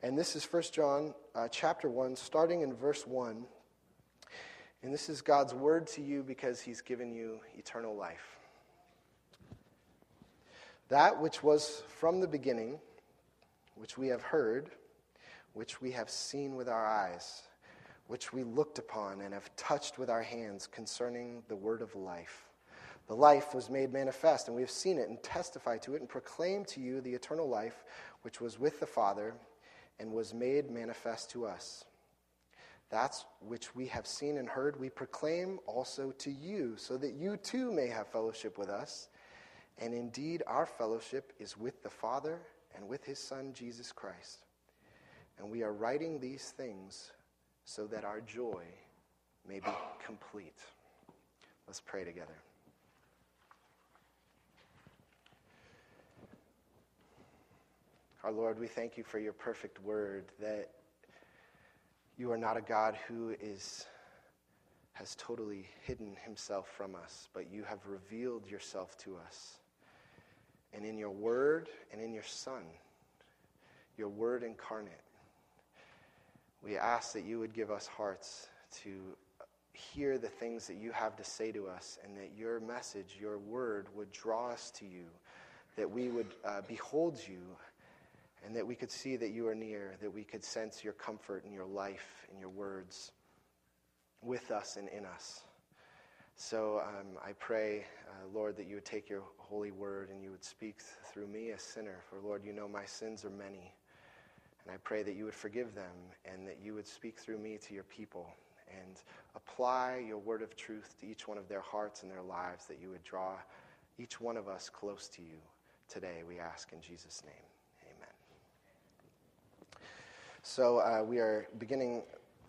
And this is 1 John uh, chapter 1, starting in verse 1. And this is God's word to you because he's given you eternal life. That which was from the beginning, which we have heard, which we have seen with our eyes, which we looked upon and have touched with our hands concerning the word of life. The life was made manifest, and we have seen it and testified to it and proclaimed to you the eternal life which was with the Father and was made manifest to us. That's which we have seen and heard, we proclaim also to you, so that you too may have fellowship with us. And indeed, our fellowship is with the Father and with his Son, Jesus Christ. And we are writing these things so that our joy may be complete. Let's pray together. Our Lord, we thank you for your perfect word that you are not a God who is has totally hidden himself from us, but you have revealed yourself to us. And in your word and in your son, your word incarnate, we ask that you would give us hearts to hear the things that you have to say to us and that your message, your word, would draw us to you, that we would uh, behold you and that we could see that you are near, that we could sense your comfort and your life and your words with us and in us. So um, I pray, uh, Lord, that you would take your holy word and you would speak through me, a sinner. For, Lord, you know my sins are many. And I pray that you would forgive them and that you would speak through me to your people and apply your word of truth to each one of their hearts and their lives, that you would draw each one of us close to you today, we ask in Jesus' name. So uh, we are beginning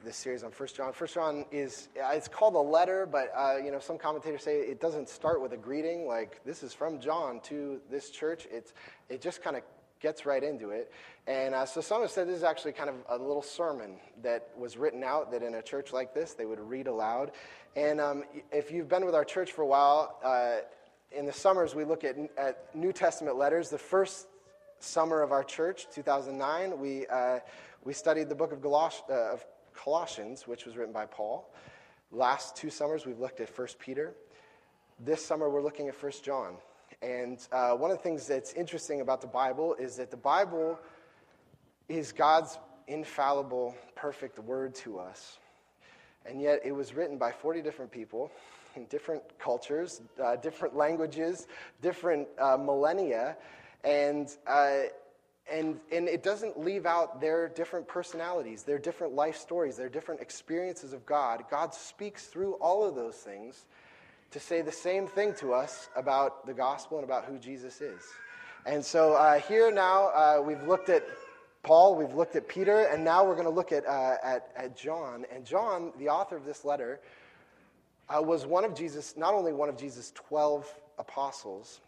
this series on First John. First John is uh, it's called a letter, but uh, you know some commentators say it doesn't start with a greeting like this is from John to this church. It's it just kind of gets right into it. And uh, so some have said this is actually kind of a little sermon that was written out that in a church like this they would read aloud. And um, if you've been with our church for a while, uh, in the summers we look at, at New Testament letters. The first summer of our church, 2009, we uh, we studied the book of, uh, of Colossians, which was written by Paul. Last two summers, we've looked at 1 Peter. This summer, we're looking at 1 John. And uh, one of the things that's interesting about the Bible is that the Bible is God's infallible, perfect word to us. And yet, it was written by 40 different people in different cultures, uh, different languages, different uh, millennia. And uh, and, and it doesn't leave out their different personalities, their different life stories, their different experiences of God. God speaks through all of those things to say the same thing to us about the gospel and about who Jesus is. And so uh, here now, uh, we've looked at Paul, we've looked at Peter, and now we're going to look at, uh, at, at, John. And John, the author of this letter, uh, was one of Jesus, not only one of Jesus' 12 apostles,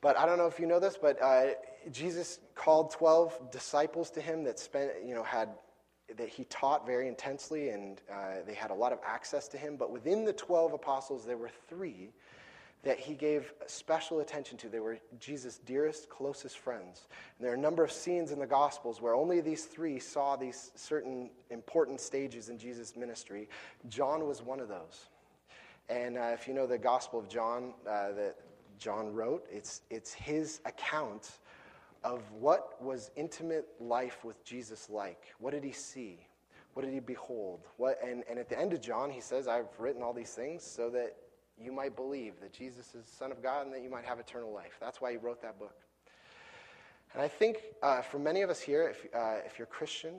but I don't know if you know this, but uh, Jesus called 12 disciples to him that spent, you know, had, that he taught very intensely and uh, they had a lot of access to him. But within the 12 apostles, there were three that he gave special attention to. They were Jesus' dearest, closest friends. And there are a number of scenes in the Gospels where only these three saw these certain important stages in Jesus' ministry. John was one of those. And uh, if you know the Gospel of John uh, that John wrote, it's, it's his account of what was intimate life with Jesus like. What did he see? What did he behold? What, and, and at the end of John, he says, I've written all these things so that you might believe that Jesus is the Son of God and that you might have eternal life. That's why he wrote that book. And I think uh, for many of us here, if, uh, if you're Christian,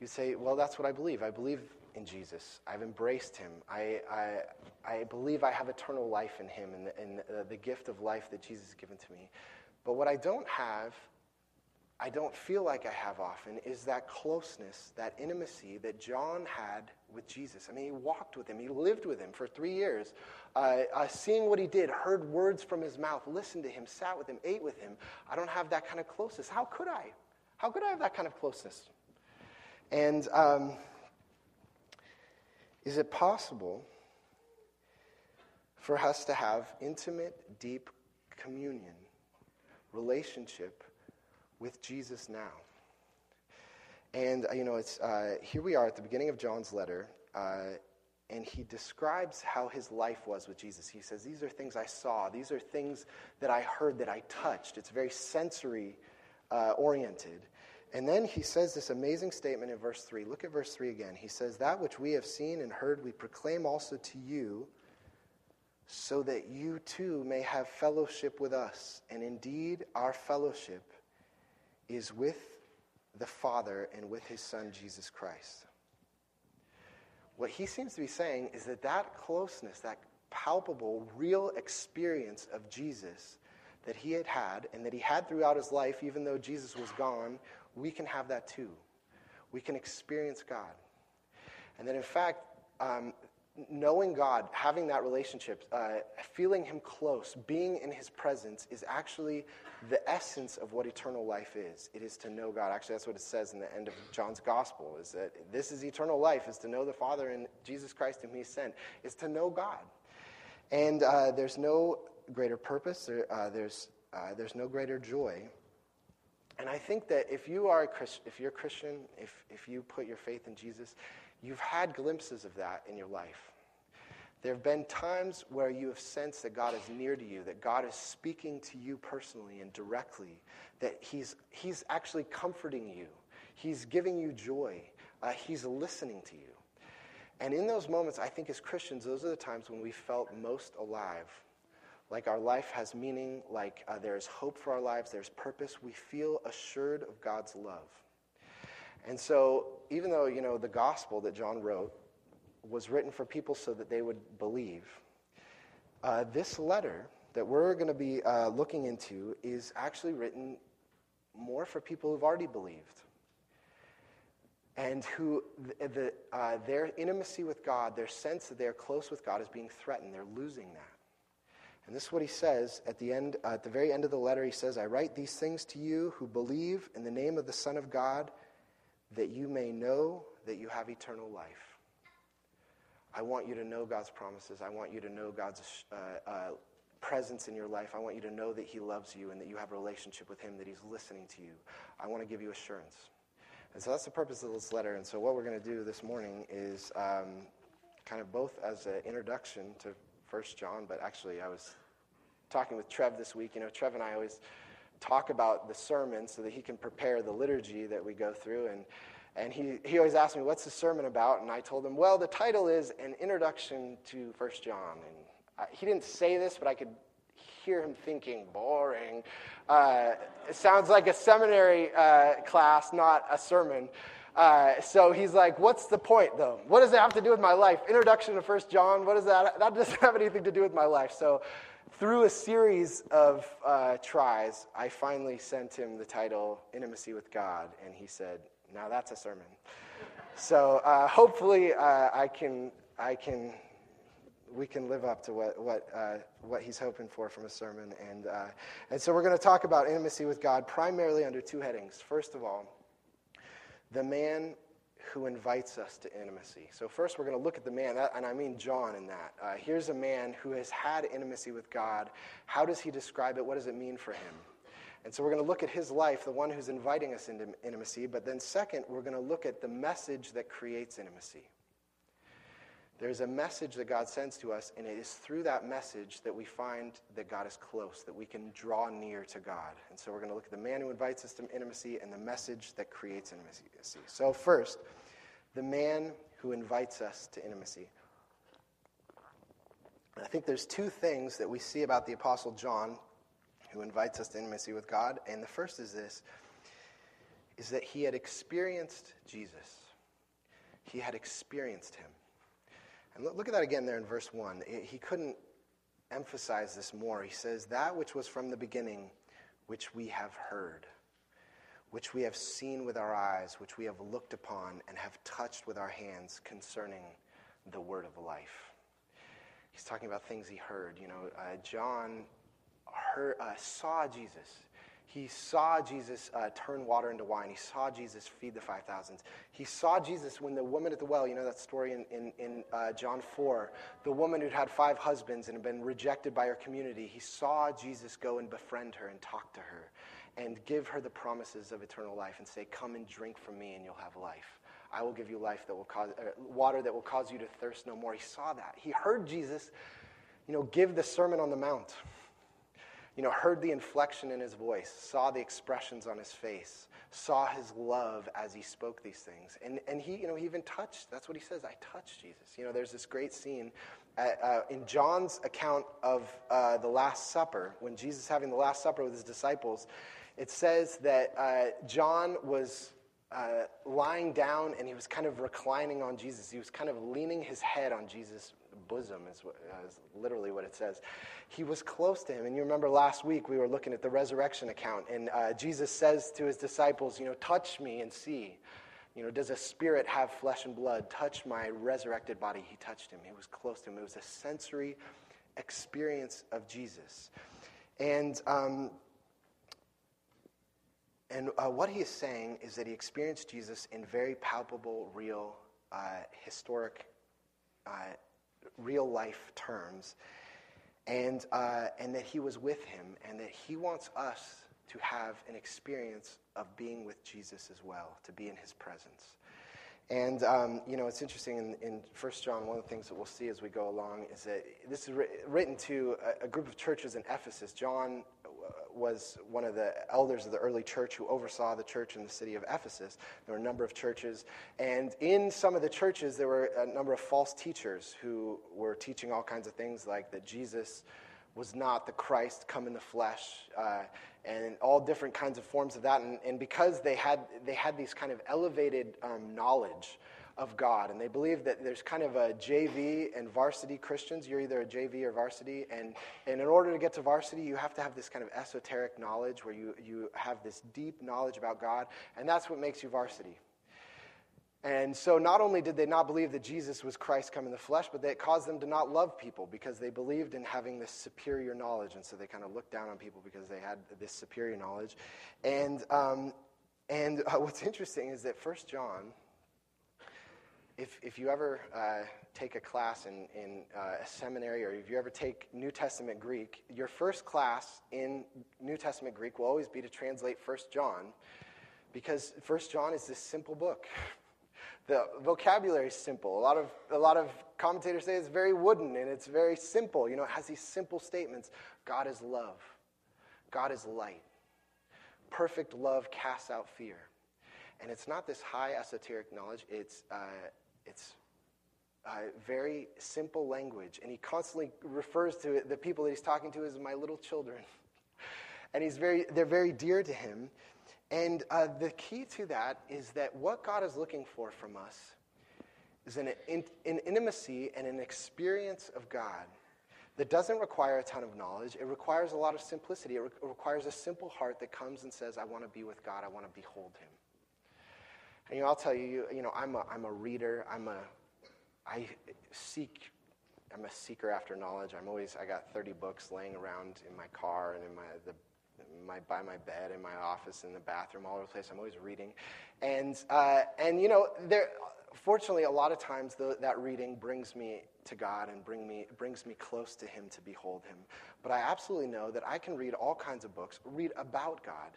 you say, well, that's what I believe. I believe in Jesus. I've embraced him. I, I, I believe I have eternal life in him and, the, and the, the gift of life that Jesus has given to me. But what I don't have, I don't feel like I have often, is that closeness, that intimacy that John had with Jesus. I mean, he walked with him, he lived with him for three years, uh, uh, seeing what he did, heard words from his mouth, listened to him, sat with him, ate with him. I don't have that kind of closeness. How could I? How could I have that kind of closeness? And um, is it possible for us to have intimate, deep communion relationship with Jesus now. And, uh, you know, it's, uh, here we are at the beginning of John's letter, uh, and he describes how his life was with Jesus. He says, These are things I saw, these are things that I heard, that I touched. It's very sensory uh, oriented. And then he says this amazing statement in verse 3. Look at verse 3 again. He says, That which we have seen and heard, we proclaim also to you, so that you too may have fellowship with us. And indeed, our fellowship is with the Father and with his Son, Jesus Christ. What he seems to be saying is that that closeness, that palpable, real experience of Jesus that he had had and that he had throughout his life, even though Jesus was gone, we can have that too. We can experience God. And that in fact, um, knowing God, having that relationship, uh, feeling Him close, being in His presence is actually the essence of what eternal life is. It is to know God. Actually, that's what it says in the end of John's Gospel: is that this is eternal life, is to know the Father and Jesus Christ whom He sent, is to know God. And uh, there's no greater purpose. Uh, there's uh, there's no greater joy. And I think that if you are a Christ, if you're a Christian, if if you put your faith in Jesus, You've had glimpses of that in your life. There have been times where you have sensed that God is near to you, that God is speaking to you personally and directly, that He's, he's actually comforting you, He's giving you joy, uh, He's listening to you. And in those moments, I think as Christians, those are the times when we felt most alive. Like our life has meaning, like uh, there's hope for our lives, there's purpose. We feel assured of God's love. And so, even though, you know, the gospel that John wrote was written for people so that they would believe, uh, this letter that we're going to be uh, looking into is actually written more for people who've already believed and who the, the, uh, their intimacy with God, their sense that they're close with God is being threatened. They're losing that. And this is what he says at the end, uh, at the very end of the letter. He says, "I write these things to you who believe in the name of the Son of God." that you may know that you have eternal life. I want you to know God's promises. I want you to know God's uh, uh, presence in your life. I want you to know that He loves you and that you have a relationship with Him, that He's listening to you. I want to give you assurance. And so that's the purpose of this letter. And so what we're going to do this morning is um, kind of both as an introduction to First John, but actually I was talking with Trev this week. You know, Trev and I always talk about the sermon so that he can prepare the liturgy that we go through. And, and he, he always asked me, What's the sermon about? And I told him, Well, the title is An Introduction to First John. And I, he didn't say this, but I could hear him thinking, boring. Uh, it sounds like a seminary uh, class, not a sermon. Uh, so he's like, what's the point though? What does it have to do with my life? Introduction to First John, what does that, that doesn't have anything to do with my life. So through a series of uh, tries, I finally sent him the title Intimacy with God, and he said, Now that's a sermon. so uh, hopefully, uh, I can, I can, we can live up to what, what, uh, what he's hoping for from a sermon. And, uh, and so we're going to talk about intimacy with God primarily under two headings. First of all, the man who invites us to intimacy. So, first, we're going to look at the man, and I mean John in that. Uh, here's a man who has had intimacy with God. How does he describe it? What does it mean for him? And so, we're going to look at his life, the one who's inviting us into intimacy. But then, second, we're going to look at the message that creates intimacy. There's a message that God sends to us, and it is through that message that we find that God is close, that we can draw near to God. And so we're going to look at the man who invites us to intimacy and the message that creates intimacy. So, first, the man who invites us to intimacy. I think there's two things that we see about the Apostle John who invites us to intimacy with God. And the first is this is that he had experienced Jesus. He had experienced him. And look, at that again there in verse 1. He couldn't emphasize this more. He says, That which was from the beginning, which we have heard, which we have seen with our eyes, which we have looked upon and have touched with our hands concerning the word of life. He's talking about things he heard. You know, uh, John heard, uh, saw Jesus he saw Jesus uh, turn water into wine. He saw Jesus feed the 5,000s. He saw Jesus when the woman at the well, you know that story in, in, in uh, John 4, the woman who'd had five husbands and had been rejected by her community, he saw Jesus go and befriend her and talk to her. and give her the promises of eternal life and say, Come and drink from me and you'll have life. I will give you life that will cause, uh, water that will cause you to thirst no more. He saw that. He heard Jesus, you know, give the Sermon on the Mount. You know, heard the inflection in his voice, saw the expressions on his face, saw his love as he spoke these things. And, and he, you know, he even touched. That's what he says. I touched Jesus. You know, there's this great scene at, uh, in John's account of uh, the Last Supper, when Jesus having the Last Supper with his disciples. It says that uh, John was uh, lying down and he was kind of reclining on Jesus. He was kind of leaning his head on Jesus' bosom, is, what, uh, literally what it says. He was close to him. And you remember last week we were looking at the resurrection account, and uh, Jesus says to his disciples, You know, touch me and see. You know, does a spirit have flesh and blood? Touch my resurrected body. He touched him. He was close to him. It was a sensory experience of Jesus. And um, and uh, what he is saying is that he experienced Jesus in very palpable, real, uh, historic, uh, real life terms, and, uh, and that he was with him, and that he wants us to have an experience of being with Jesus as well, to be in his presence. And, um, you know, it's interesting in, in 1 John, one of the things that we'll see as we go along is that this is written to a, a group of churches in Ephesus. John was one of the elders of the early church who oversaw the church in the city of Ephesus. There were a number of churches. And in some of the churches, there were a number of false teachers who were teaching all kinds of things like that Jesus was not the Christ come in the flesh, uh, and all different kinds of forms of that. And, and, because they had, they had these kind of elevated um, knowledge of God. And they believe that there's kind of a JV and varsity Christians. You're either a JV or varsity. And, and in order to get to varsity, you have to have this kind of esoteric knowledge where you, you have this deep knowledge about God. And that's what makes you varsity. And so not only did they not believe that Jesus was Christ come in the flesh, but it caused them to not love people because they believed in having this superior knowledge. And so they kind of looked down on people because they had this superior knowledge. And, um, and uh, what's interesting is that First John if, if you ever uh, take a class in, in uh, a seminary or if you ever take New Testament Greek, your first class in New Testament Greek will always be to translate First John because First John is this simple book. The vocabulary is simple. A lot of, a lot of commentators say it's very wooden and it's very simple. You know, it has these simple statements God is love, God is light. Perfect love casts out fear. And it's not this high esoteric knowledge, it's, uh, it's uh, very simple language, and he constantly refers to it, the people that he's talking to as my little children. and he's very, they're very dear to him. And uh, the key to that is that what God is looking for from us is an, in, an intimacy and an experience of God that doesn't require a ton of knowledge. It requires a lot of simplicity. It, re- it requires a simple heart that comes and says, I want to be with God, I want to behold him. And you know, I'll tell you, you know, I'm a, I'm a reader. I'm a, I seek, I'm a seeker after knowledge. I'm always, I got 30 books laying around in my car and in my, the, my, by my bed, in my office, in the bathroom, all over the place. I'm always reading. And, uh, and you know, there, fortunately, a lot of times the, that reading brings me to God and bring me, brings me close to Him to behold Him. But I absolutely know that I can read all kinds of books, read about God,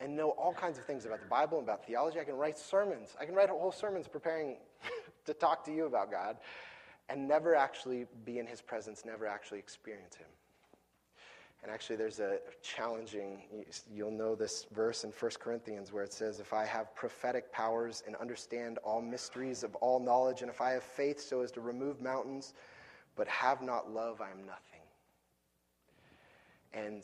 and know all kinds of things about the Bible and about theology. I can write sermons. I can write whole sermons preparing to talk to you about God and never actually be in his presence, never actually experience him. And actually, there's a challenging, you'll know this verse in 1 Corinthians where it says, If I have prophetic powers and understand all mysteries of all knowledge, and if I have faith so as to remove mountains, but have not love, I am nothing. And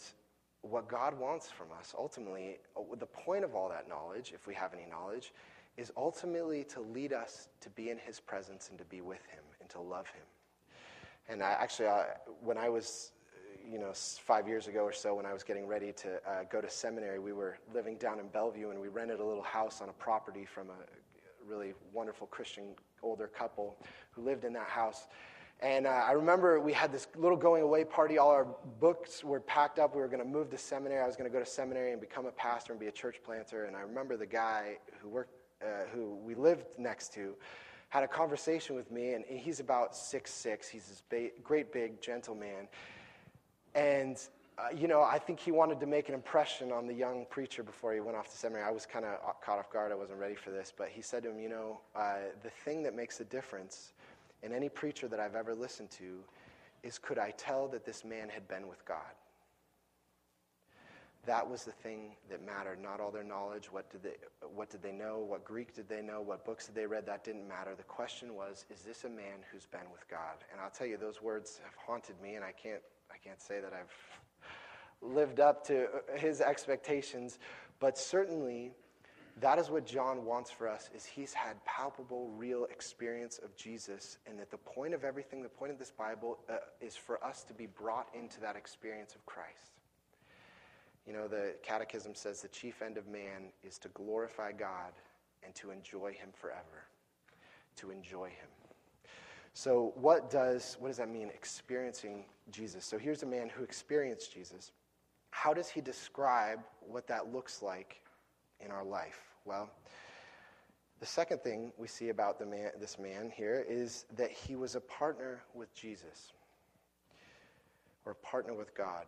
what God wants from us, ultimately, uh, the point of all that knowledge, if we have any knowledge, is ultimately to lead us to be in His presence and to be with Him and to love Him. And I, actually, uh, when I was, you know, five years ago or so, when I was getting ready to uh, go to seminary, we were living down in Bellevue and we rented a little house on a property from a really wonderful Christian older couple who lived in that house. And uh, I remember we had this little going away party. All our books were packed up. We were going to move to seminary. I was going to go to seminary and become a pastor and be a church planter. And I remember the guy who worked, uh, who we lived next to, had a conversation with me. And he's about six six. He's this ba- great big gentleman. And uh, you know, I think he wanted to make an impression on the young preacher before he went off to seminary. I was kind of caught off guard. I wasn't ready for this. But he said to him, You know, uh, the thing that makes a difference in any preacher that I've ever listened to is could I tell that this man had been with God? That was the thing that mattered, not all their knowledge. What did, they, what did they know? What Greek did they know? What books did they read? That didn't matter. The question was, is this a man who's been with God? And I'll tell you, those words have haunted me, and I can't, I can't say that I've lived up to his expectations, but certainly that is what John wants for us is he's had palpable real experience of Jesus and that the point of everything the point of this Bible uh, is for us to be brought into that experience of Christ. You know the catechism says the chief end of man is to glorify God and to enjoy him forever. To enjoy him. So what does what does that mean experiencing Jesus? So here's a man who experienced Jesus how does he describe what that looks like in our life? Well, the second thing we see about the man, this man here is that he was a partner with Jesus, or a partner with God.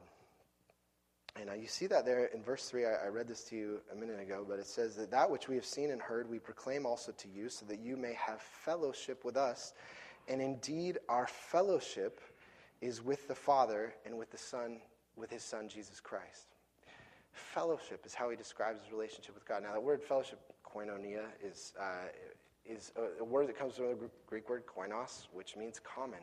And uh, you see that there in verse 3. I, I read this to you a minute ago, but it says that that which we have seen and heard we proclaim also to you, so that you may have fellowship with us. And indeed, our fellowship is with the Father and with the Son with his son, Jesus Christ. Fellowship is how he describes his relationship with God. Now, the word fellowship, koinonia, is, uh, is a, a word that comes from the Greek word koinos, which means common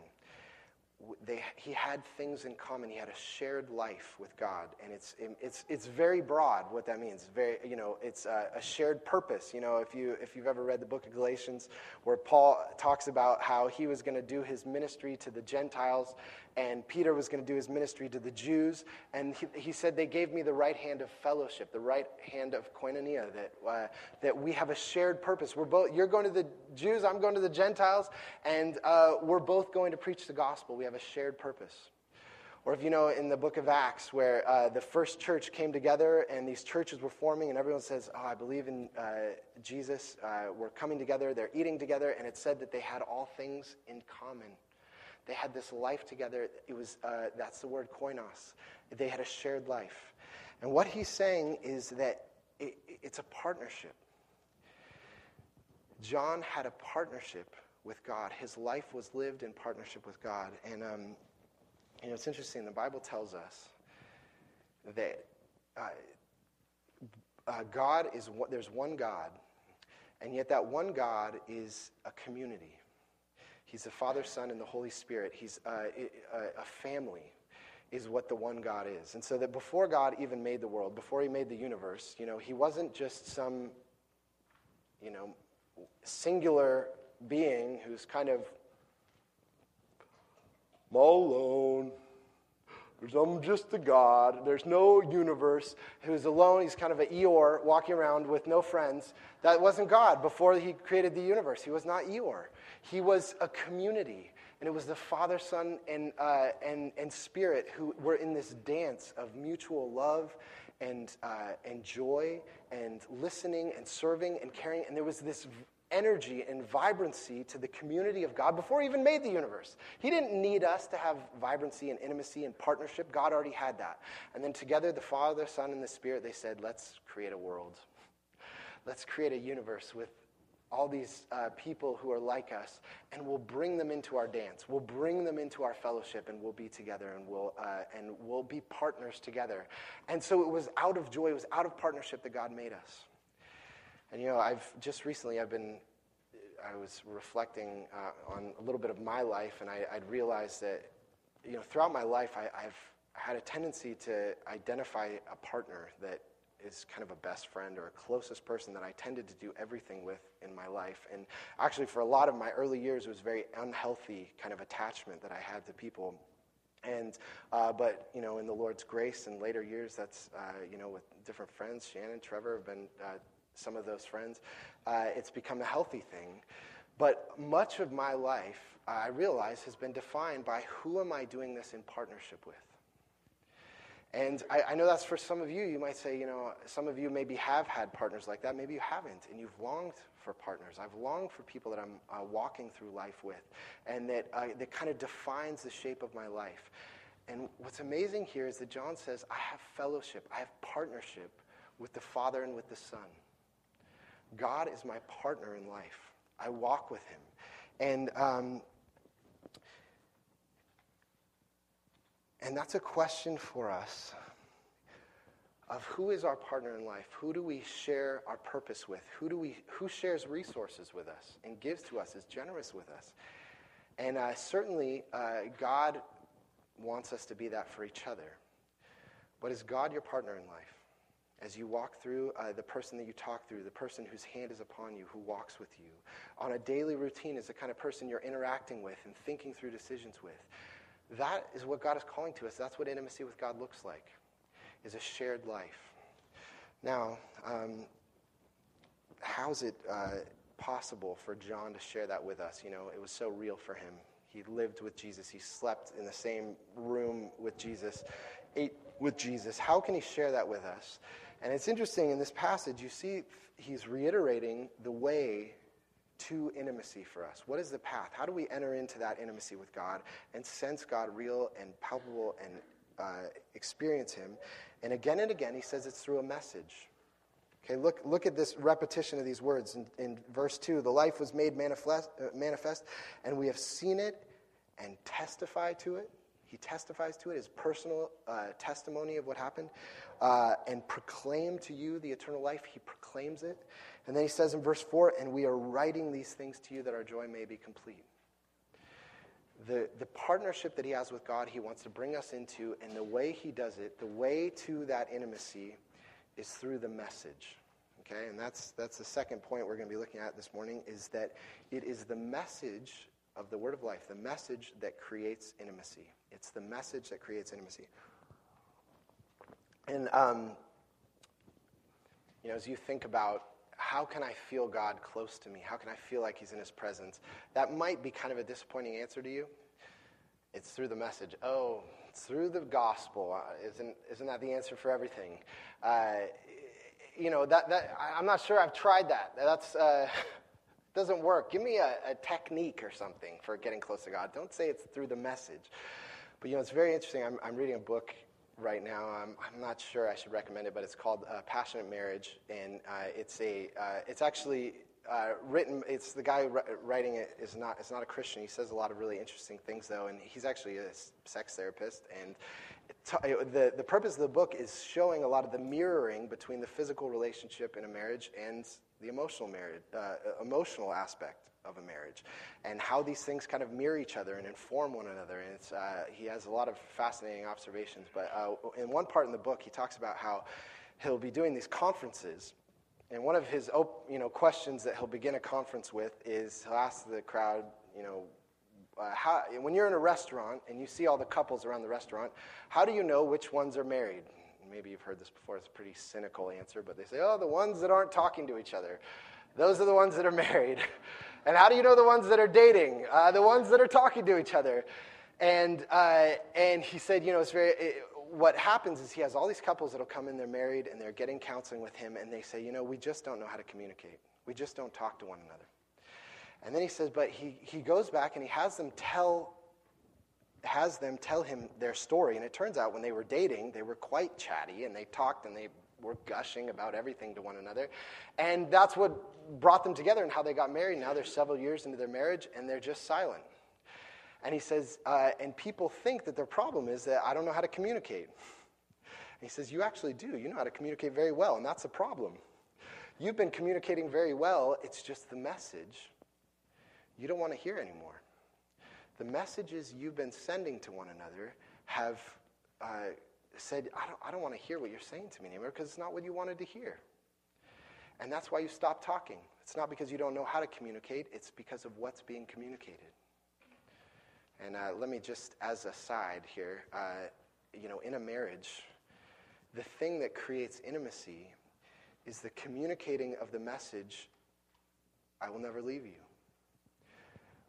they, he had things in common. He had a shared life with God, and it's it's it's very broad what that means. very you know it's a, a, shared purpose. You know if you if you've ever read the book of Galatians, where Paul talks about how he was going to do his ministry to the Gentiles, and Peter was going to do his ministry to the Jews, and he, he said they gave me the right hand of fellowship, the right hand of koinonia, that uh, that we have a shared purpose. We're both you're going to the Jews, I'm going to the Gentiles, and uh, we're both going to preach the gospel. We have a shared purpose. Or if you know in the book of Acts, where uh, the first church came together and these churches were forming, and everyone says, Oh, I believe in uh, Jesus. Uh, we're coming together, they're eating together, and it said that they had all things in common. They had this life together. It was, uh, that's the word koinos. They had a shared life. And what he's saying is that it, it's a partnership. John had a partnership with God. His life was lived in partnership with God. And um, you know, it's interesting. The Bible tells us that uh, uh, God is there's one God, and yet that one God is a community. He's the Father, Son, and the Holy Spirit. He's uh, a family is what the one God is. And so that before God even made the world, before he made the universe, you know, he wasn't just some, you know, singular being who's kind of all alone. There's, I'm just a God. There's no universe who's alone. He's kind of an Eeyore walking around with no friends. That wasn't God before he created the universe. He was not Eeyore. He was a community. And it was the Father, Son, and, uh, and, and Spirit who were in this dance of mutual love and, uh, and joy and listening and serving and caring. And there was this energy and vibrancy to the community of God before he even made the universe. He didn't need us to have vibrancy and intimacy and partnership. God already had that. And then together, the Father, Son, and the Spirit, they said, let's create a world. Let's create a universe with all these uh, people who are like us, and we'll bring them into our dance. We'll bring them into our fellowship, and we'll be together, and we'll uh, and we'll be partners together. And so it was out of joy, it was out of partnership that God made us. And you know, I've just recently I've been I was reflecting uh, on a little bit of my life, and I, would realized that you know throughout my life I, I've had a tendency to identify a partner that is kind of a best friend or a closest person that I tended to do everything with in my life. And actually, for a lot of my early years, it was very unhealthy kind of attachment that I had to people. And, uh, but, you know, in the Lord's grace in later years, that's, uh, you know, with different friends, Shannon, Trevor have been uh, some of those friends, uh, it's become a healthy thing. But much of my life, I realize, has been defined by who am I doing this in partnership with? And I, I, know that's for some of you. You might say, you know, some of you maybe have had partners like that. Maybe you haven't, and you've longed for partners. I've longed for people that I'm uh, walking through life with, and that uh, that kind of defines the shape of my life. And what's amazing here is that John says, I have fellowship, I have partnership with the Father and with the Son. God is my partner in life. I walk with him. And, um, and that's a question for us of who is our partner in life? Who do we share our purpose with? Who do we who shares resources with us and gives to us is generous with us? And uh, certainly uh, god wants us to be that for each other. But is god your partner in life as you walk through uh, the person that you talk through the person whose hand is upon you who walks with you on a daily routine is the kind of person you're interacting with and thinking through decisions with that is what god is calling to us that's what intimacy with god looks like is a shared life. Now, um, how's it uh, possible for John to share that with us? You know, it was so real for him. He lived with Jesus, he slept in the same room with Jesus, ate with Jesus. How can he share that with us? And it's interesting in this passage, you see he's reiterating the way to intimacy for us. What is the path? How do we enter into that intimacy with God and sense God real and palpable and uh, experience Him? And again and again, he says it's through a message. Okay, look, look at this repetition of these words in, in verse 2. The life was made manifest, uh, manifest, and we have seen it and testify to it. He testifies to it, his personal uh, testimony of what happened, uh, and proclaim to you the eternal life. He proclaims it. And then he says in verse 4 and we are writing these things to you that our joy may be complete the, the partnership that he has with God, he wants to bring us into, and the way he does it, the way to that intimacy is through the message. Okay, and that's, that's the second point we're going to be looking at this morning is that it is the message of the word of life, the message that creates intimacy. It's the message that creates intimacy. And, um, you know, as you think about how can I feel God close to me? How can I feel like He's in His presence? That might be kind of a disappointing answer to you. It's through the message. Oh, it's through the gospel. Uh, isn't, isn't that the answer for everything? Uh, you know, that, that, I'm not sure I've tried that. That's, uh, doesn't work. Give me a, a technique or something for getting close to God. Don't say it's through the message. But, you know, it's very interesting. I'm, I'm reading a book right now. I'm, I'm not sure I should recommend it, but it's called uh, Passionate Marriage, and uh, it's a uh, it's actually uh, written. It's the guy writing it is not is not a Christian. He says a lot of really interesting things though, and he's actually a sex therapist. And t- the the purpose of the book is showing a lot of the mirroring between the physical relationship in a marriage and the emotional marriage, uh, emotional aspect of a marriage and how these things kind of mirror each other and inform one another. And uh, he has a lot of fascinating observations. But uh, in one part in the book, he talks about how he'll be doing these conferences. And one of his you know, questions that he'll begin a conference with is he'll ask the crowd, you know, uh, how, when you're in a restaurant and you see all the couples around the restaurant, how do you know which ones are married? Maybe you've heard this before. It's a pretty cynical answer, but they say, oh, the ones that aren't talking to each other. Those are the ones that are married. And how do you know the ones that are dating? Uh, the ones that are talking to each other. And, uh, and he said, you know, it's very, it, what happens is he has all these couples that'll come in, they're married, and they're getting counseling with him, and they say, you know, we just don't know how to communicate. We just don't talk to one another. And then he says, but he, he goes back and he has them tell has them tell him their story. And it turns out when they were dating, they were quite chatty and they talked and they were gushing about everything to one another. And that's what brought them together and how they got married. Now they're several years into their marriage and they're just silent. And he says, uh, and people think that their problem is that I don't know how to communicate. And he says, You actually do. You know how to communicate very well, and that's a problem. You've been communicating very well, it's just the message you don't want to hear anymore. The messages you've been sending to one another have uh, said, I don't, I don't want to hear what you're saying to me anymore because it's not what you wanted to hear. And that's why you stop talking. It's not because you don't know how to communicate, it's because of what's being communicated. And uh, let me just, as a side here, uh, you know, in a marriage, the thing that creates intimacy is the communicating of the message I will never leave you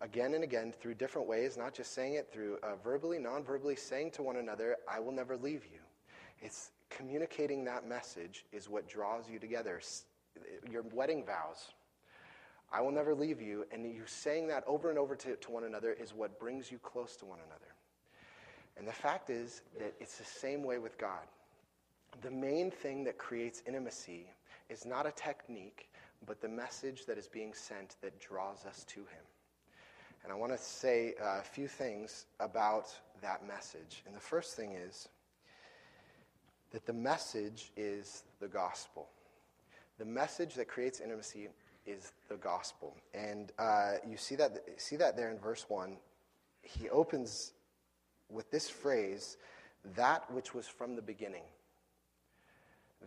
again and again through different ways, not just saying it through uh, verbally, non verbally, saying to one another, I will never leave you. It's communicating that message is what draws you together. Your wedding vows, I will never leave you, and you saying that over and over to, to one another is what brings you close to one another. And the fact is that it's the same way with God. The main thing that creates intimacy is not a technique, but the message that is being sent that draws us to Him. And I want to say a few things about that message. And the first thing is that the message is the gospel. The message that creates intimacy is the gospel. And uh, you see that, see that there in verse 1. He opens with this phrase, that which was from the beginning.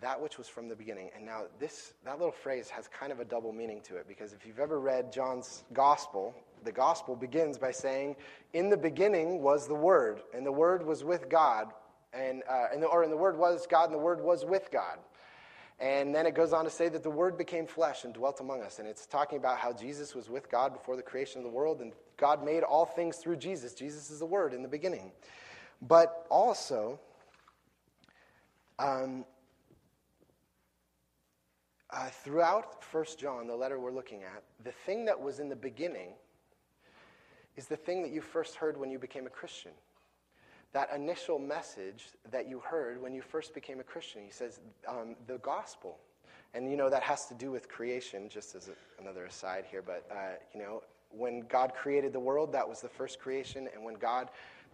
That which was from the beginning. And now this that little phrase has kind of a double meaning to it because if you've ever read John's gospel, the gospel begins by saying, "In the beginning was the Word, and the Word was with God, and, uh, and the, or in the Word was God, and the Word was with God." And then it goes on to say that the Word became flesh and dwelt among us. And it's talking about how Jesus was with God before the creation of the world, and God made all things through Jesus. Jesus is the Word in the beginning. But also, um, uh, throughout 1 John, the letter we're looking at, the thing that was in the beginning is the thing that you first heard when you became a Christian that initial message that you heard when you first became a Christian. He says, um, the gospel. And, you know, that has to do with creation, just as a, another aside here. But, uh, you know, when God created the world, that was the first creation. And when God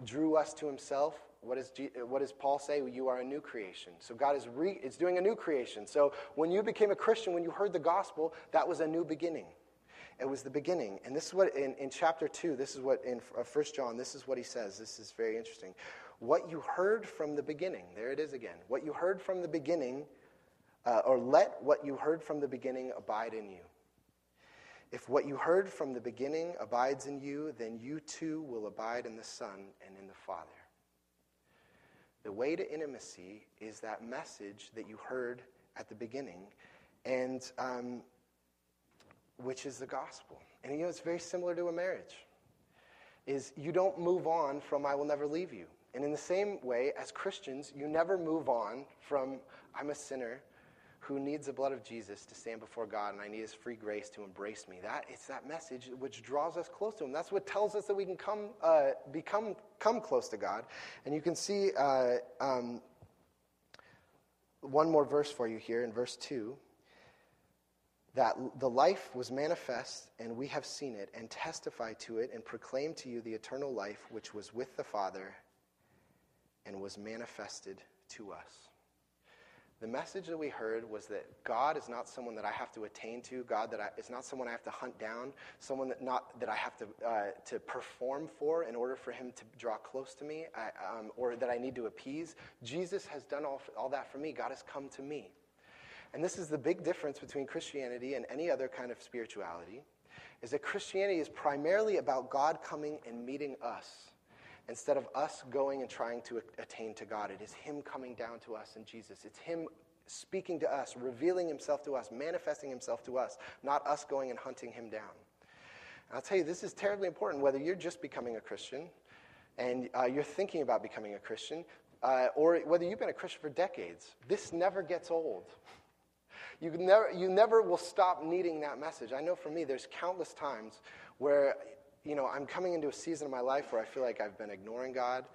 drew us to himself, what, is G- what does Paul say? You are a new creation. So God is, re- is doing a new creation. So when you became a Christian, when you heard the gospel, that was a new beginning. It was the beginning. And this is what, in, in chapter 2, this is what, in uh, 1 John, this is what he says. This is very interesting. What you heard from the beginning, there it is again. What you heard from the beginning, uh, or let what you heard from the beginning abide in you. If what you heard from the beginning abides in you, then you too will abide in the Son and in the Father. The way to intimacy is that message that you heard at the beginning. And um, which is the gospel. And you know, it's very similar to a marriage. Is you don't move on from I will never leave you. And in the same way, as Christians, you never move on from I'm a sinner who needs the blood of Jesus to stand before God and I need his free grace to embrace me. That it's that message which draws us close to him. That's what tells us that we can come uh, become come close to God. And you can see uh, um, one more verse for you here in verse 2 that the life was manifest, and we have seen it, and testify to it, and proclaim to you the eternal life which was with the Father and was manifested to us. The message that we heard was that God is not someone that I have to attain to. God that I, is not someone I have to hunt down. Someone that not that I have to uh, to perform for in order for Him to draw close to me, I, um, or that I need to appease. Jesus has done all, all that for me. God has come to me. And this is the big difference between Christianity and any other kind of spirituality, is that Christianity is primarily about God coming and meeting us instead of us going and trying to attain to God. It is Him coming down to us in Jesus. It's Him speaking to us, revealing Himself to us, manifesting Himself to us, not us going and hunting Him down. And I'll tell you, this is terribly important whether you're just becoming a Christian and uh, you're thinking about becoming a Christian, uh, or whether you've been a Christian for decades. This never gets old. You never, you never will stop needing that message. I know for me, there's countless times where, you know, I'm coming into a season of my life where I feel like I've been ignoring God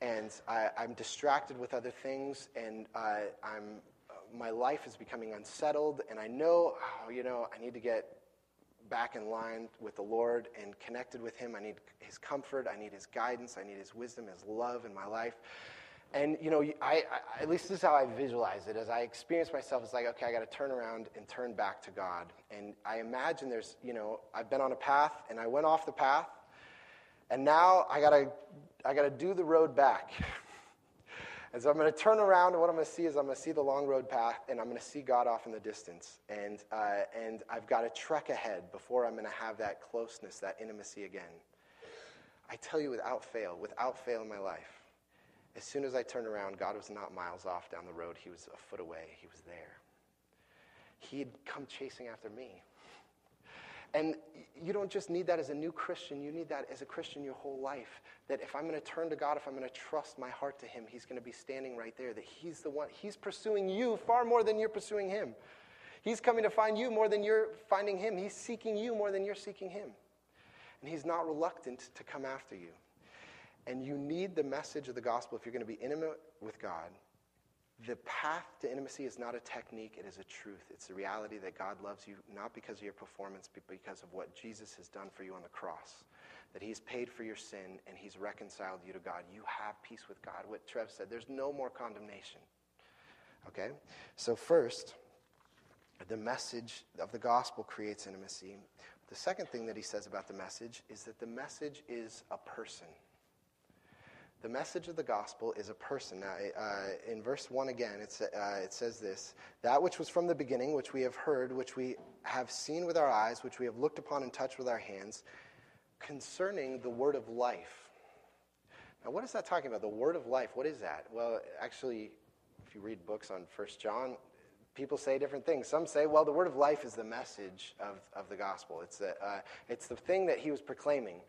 and I, am distracted with other things and uh, I'm, my life is becoming unsettled and I know, oh, you know, I need to get back in line with the Lord and connected with Him. I need His comfort. I need His guidance. I need His wisdom, His love in my life. And, you know, I, I, at least this is how I visualize it. As I experience myself, it's like, okay, I got to turn around and turn back to God. And I imagine there's, you know, I've been on a path and I went off the path. And now I got to I got to do the road back. and so I'm going to turn around, and what I'm going to see is I'm going to see the long road path, and I'm going to see God off in the distance. And, uh, and I've got to trek ahead before I'm going to have that closeness, that intimacy again. I tell you without fail, without fail in my life, as soon as I turned around, God was not miles off down the road. He was a foot away. He was there. He had come chasing after me. And you don't just need that as a new Christian, you need that as a Christian your whole life. That if I'm going to turn to God, if I'm going to trust my heart to Him, He's going to be standing right there. That He's the one, He's pursuing you far more than you're pursuing Him. He's coming to find you more than you're finding Him. He's seeking you more than you're seeking Him. And He's not reluctant to come after you. And you need the message of the gospel if you're going to be intimate with God. The path to intimacy is not a technique, it is a truth. It's the reality that God loves you not because of your performance, but because of what Jesus has done for you on the cross. That He's paid for your sin and He's reconciled you to God. You have peace with God. What Trev said, there's no more condemnation. Okay? So, first, the message of the gospel creates intimacy. The second thing that he says about the message is that the message is a person. The message of the gospel is a person. Now, uh, in verse 1 again, uh, it says this That which was from the beginning, which we have heard, which we have seen with our eyes, which we have looked upon and touched with our hands, concerning the word of life. Now, what is that talking about? The word of life, what is that? Well, actually, if you read books on First John, people say different things. Some say, well, the word of life is the message of, of the gospel, it's the, uh, it's the thing that he was proclaiming.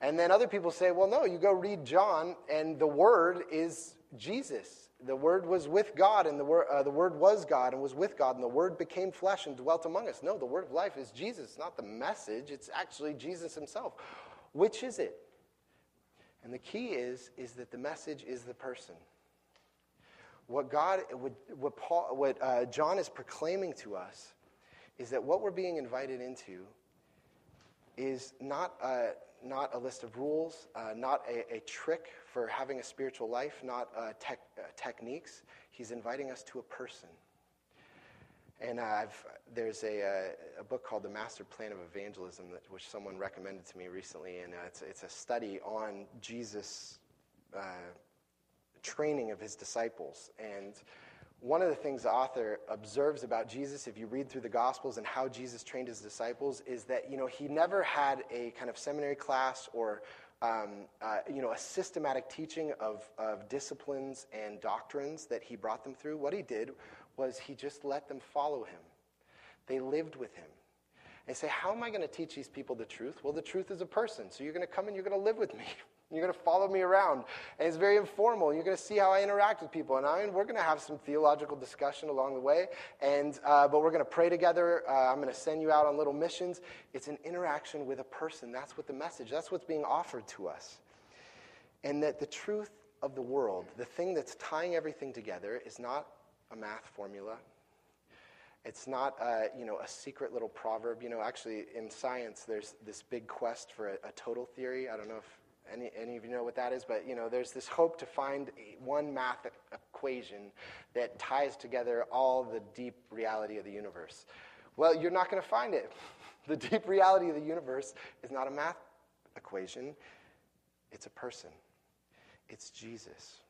And then other people say, well, no, you go read John, and the Word is Jesus. The Word was with God, and the Word, uh, the Word was God and was with God, and the Word became flesh and dwelt among us. No, the Word of life is Jesus, not the message. It's actually Jesus himself. Which is it? And the key is, is that the message is the person. What God, what, what, Paul, what uh, John is proclaiming to us is that what we're being invited into is not a, not a list of rules, uh, not a, a, trick for having a spiritual life, not uh, tech, uh, techniques. He's inviting us to a person. And there's a, uh, a, book called The Master Plan of Evangelism, that, which someone recommended to me recently, and uh, it's, it's, a study on Jesus' training of his disciples. And one of the things the author observes about Jesus, if you read through the Gospels and how Jesus trained his disciples, is that you know he never had a kind of seminary class or um, uh, you know a systematic teaching of, of disciplines and doctrines that he brought them through. What he did was he just let them follow him. They lived with him. And say, how am I going to teach these people the truth? Well, the truth is a person. So you're going to come and you're going to live with me. You're going to follow me around. And it's very informal. You're going to see how I interact with people. And I we're going to have some theological discussion along the way. And, uh, but we're going to pray together. Uh, I'm going to send you out on little missions. It's an interaction with a person. That's what the message, that's what's being offered to us. And that the truth of the world, the thing that's tying everything together, is not a math formula. It's not, uh, you know, a secret little proverb. You know, actually, in science, there's this big quest for a, a total theory. I don't know if any, any of you know what that is? But you know, there's this hope to find one math equation that ties together all the deep reality of the universe. Well, you're not going to find it. The deep reality of the universe is not a math equation; it's a person. It's Jesus,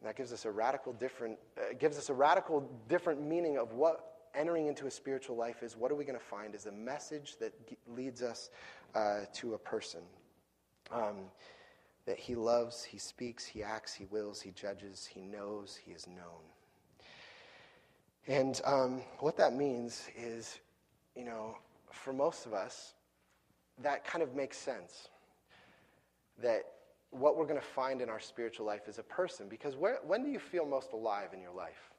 and that gives us a radical different uh, gives us a radical different meaning of what entering into a spiritual life is. What are we going to find? Is a message that leads us uh, to a person. Um, that he loves, he speaks, he acts, he wills, he judges, he knows, he is known. And um, what that means is, you know, for most of us, that kind of makes sense. That what we're going to find in our spiritual life is a person. Because where, when do you feel most alive in your life?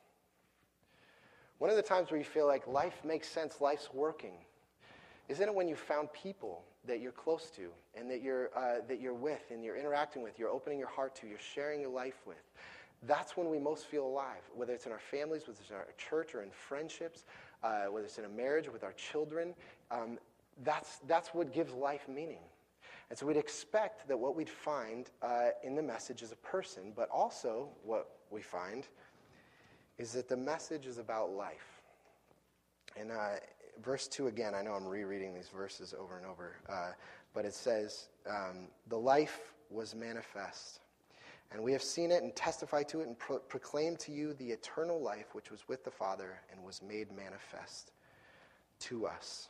One of the times where you feel like life makes sense, life's working. Isn't it when you found people that you're close to and that you're, uh, that you're with and you're interacting with, you're opening your heart to, you're sharing your life with. That's when we most feel alive, whether it's in our families, whether it's in our church or in friendships, uh, whether it's in a marriage with our children. Um, that's, that's what gives life meaning. And so we'd expect that what we'd find uh, in the message is a person, but also what we find is that the message is about life. And uh, verse 2 again, I know I'm rereading these verses over and over, uh, but it says, um, The life was manifest. And we have seen it and testified to it and pro- proclaimed to you the eternal life which was with the Father and was made manifest to us.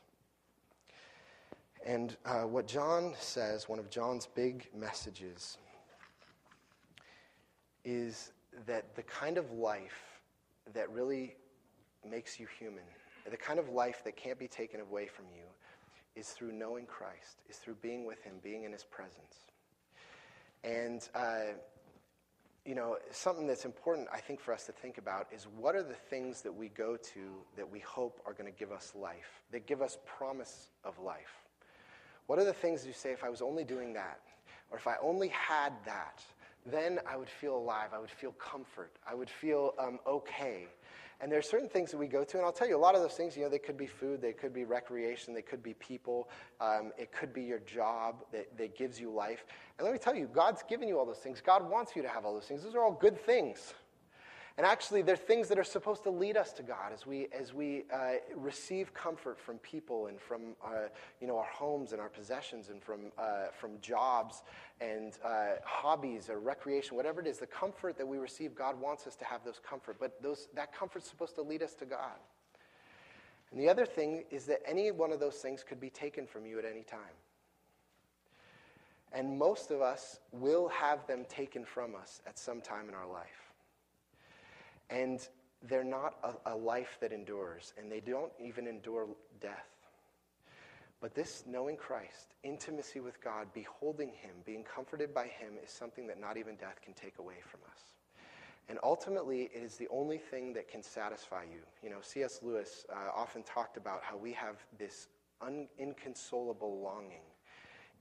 And uh, what John says, one of John's big messages, is that the kind of life that really makes you human the kind of life that can't be taken away from you is through knowing Christ, is through being with Him, being in His presence. And, uh, you know, something that's important, I think, for us to think about is what are the things that we go to that we hope are going to give us life, that give us promise of life? What are the things you say, if I was only doing that, or if I only had that, then I would feel alive. I would feel comfort. I would feel um, okay. And there are certain things that we go to, and I'll tell you, a lot of those things, you know, they could be food, they could be recreation, they could be people, um, it could be your job that, that gives you life. And let me tell you, God's given you all those things. God wants you to have all those things. Those are all good things. And actually, they're things that are supposed to lead us to God as we, as we uh, receive comfort from people and from uh, you know, our homes and our possessions and from, uh, from jobs and uh, hobbies or recreation, whatever it is, the comfort that we receive, God wants us to have those comfort. But those, that comfort's supposed to lead us to God. And the other thing is that any one of those things could be taken from you at any time. And most of us will have them taken from us at some time in our life. And they're not a, a, life that endures, and they don't even endure death. But this knowing Christ, intimacy with God, beholding Him, being comforted by Him, is something that not even death can take away from us. And ultimately, it is the only thing that can satisfy you. You know, C.S. Lewis uh, often talked about how we have this un- inconsolable longing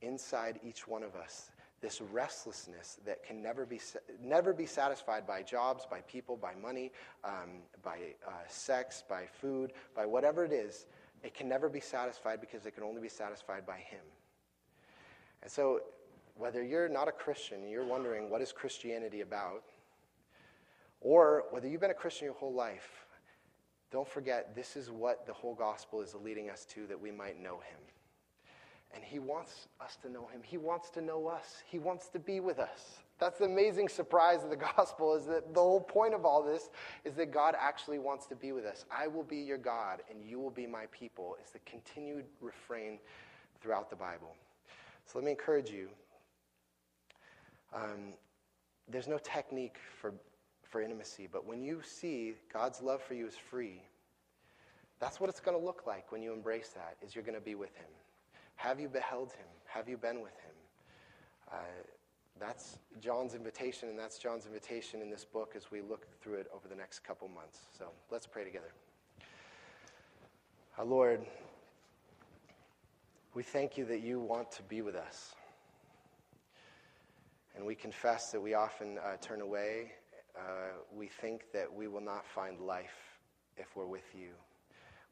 inside each one of us this restlessness that can never be, never be satisfied by jobs, by people, by money, um, by uh, sex, by food, by whatever it is. It can never be satisfied because it can only be satisfied by Him. And so, whether you're not a Christian and you're wondering what is Christianity about, or whether you've been a Christian your whole life, don't forget this is what the whole gospel is leading us to that we might know Him. And He wants us to know Him. He wants to know us. He wants to be with us. That's the amazing surprise of the gospel is that the whole point of all this is that God actually wants to be with us. I will be your God and you will be my people is the continued refrain throughout the Bible. So let me encourage you. Um, there's no technique for, for intimacy, but when you see God's love for you is free, that's what it's going to look like when you embrace that, is you're going to be with him. Have you beheld him? Have you been with him? Uh, that's John's invitation, and that's John's invitation in this book as we look through it over the next couple months. So let's pray together. Our Lord, we thank you that you want to be with us. And we confess that we often uh, turn away. Uh, we think that we will not find life if we're with you.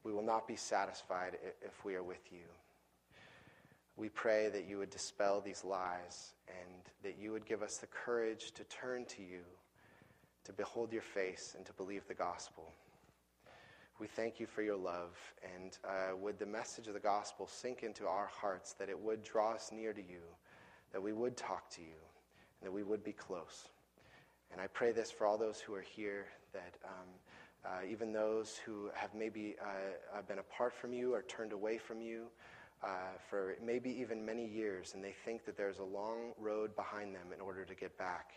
We will not be satisfied if we are with you. We pray that you would dispel these lies and that you would give us the courage to turn to you, to behold your face, and to believe the gospel. We thank you for your love, and uh, would the message of the gospel sink into our hearts that it would draw us near to you, that we would talk to you, and that we would be close. And I pray this for all those who are here, that um, uh, even those who have maybe uh, been apart from you or turned away from you, uh, for maybe even many years, and they think that there's a long road behind them in order to get back.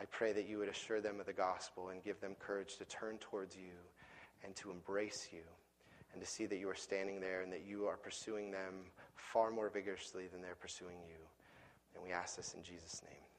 I pray that you would assure them of the gospel and give them courage to turn towards you and to embrace you and to see that you are standing there and that you are pursuing them far more vigorously than they're pursuing you. And we ask this in Jesus' name.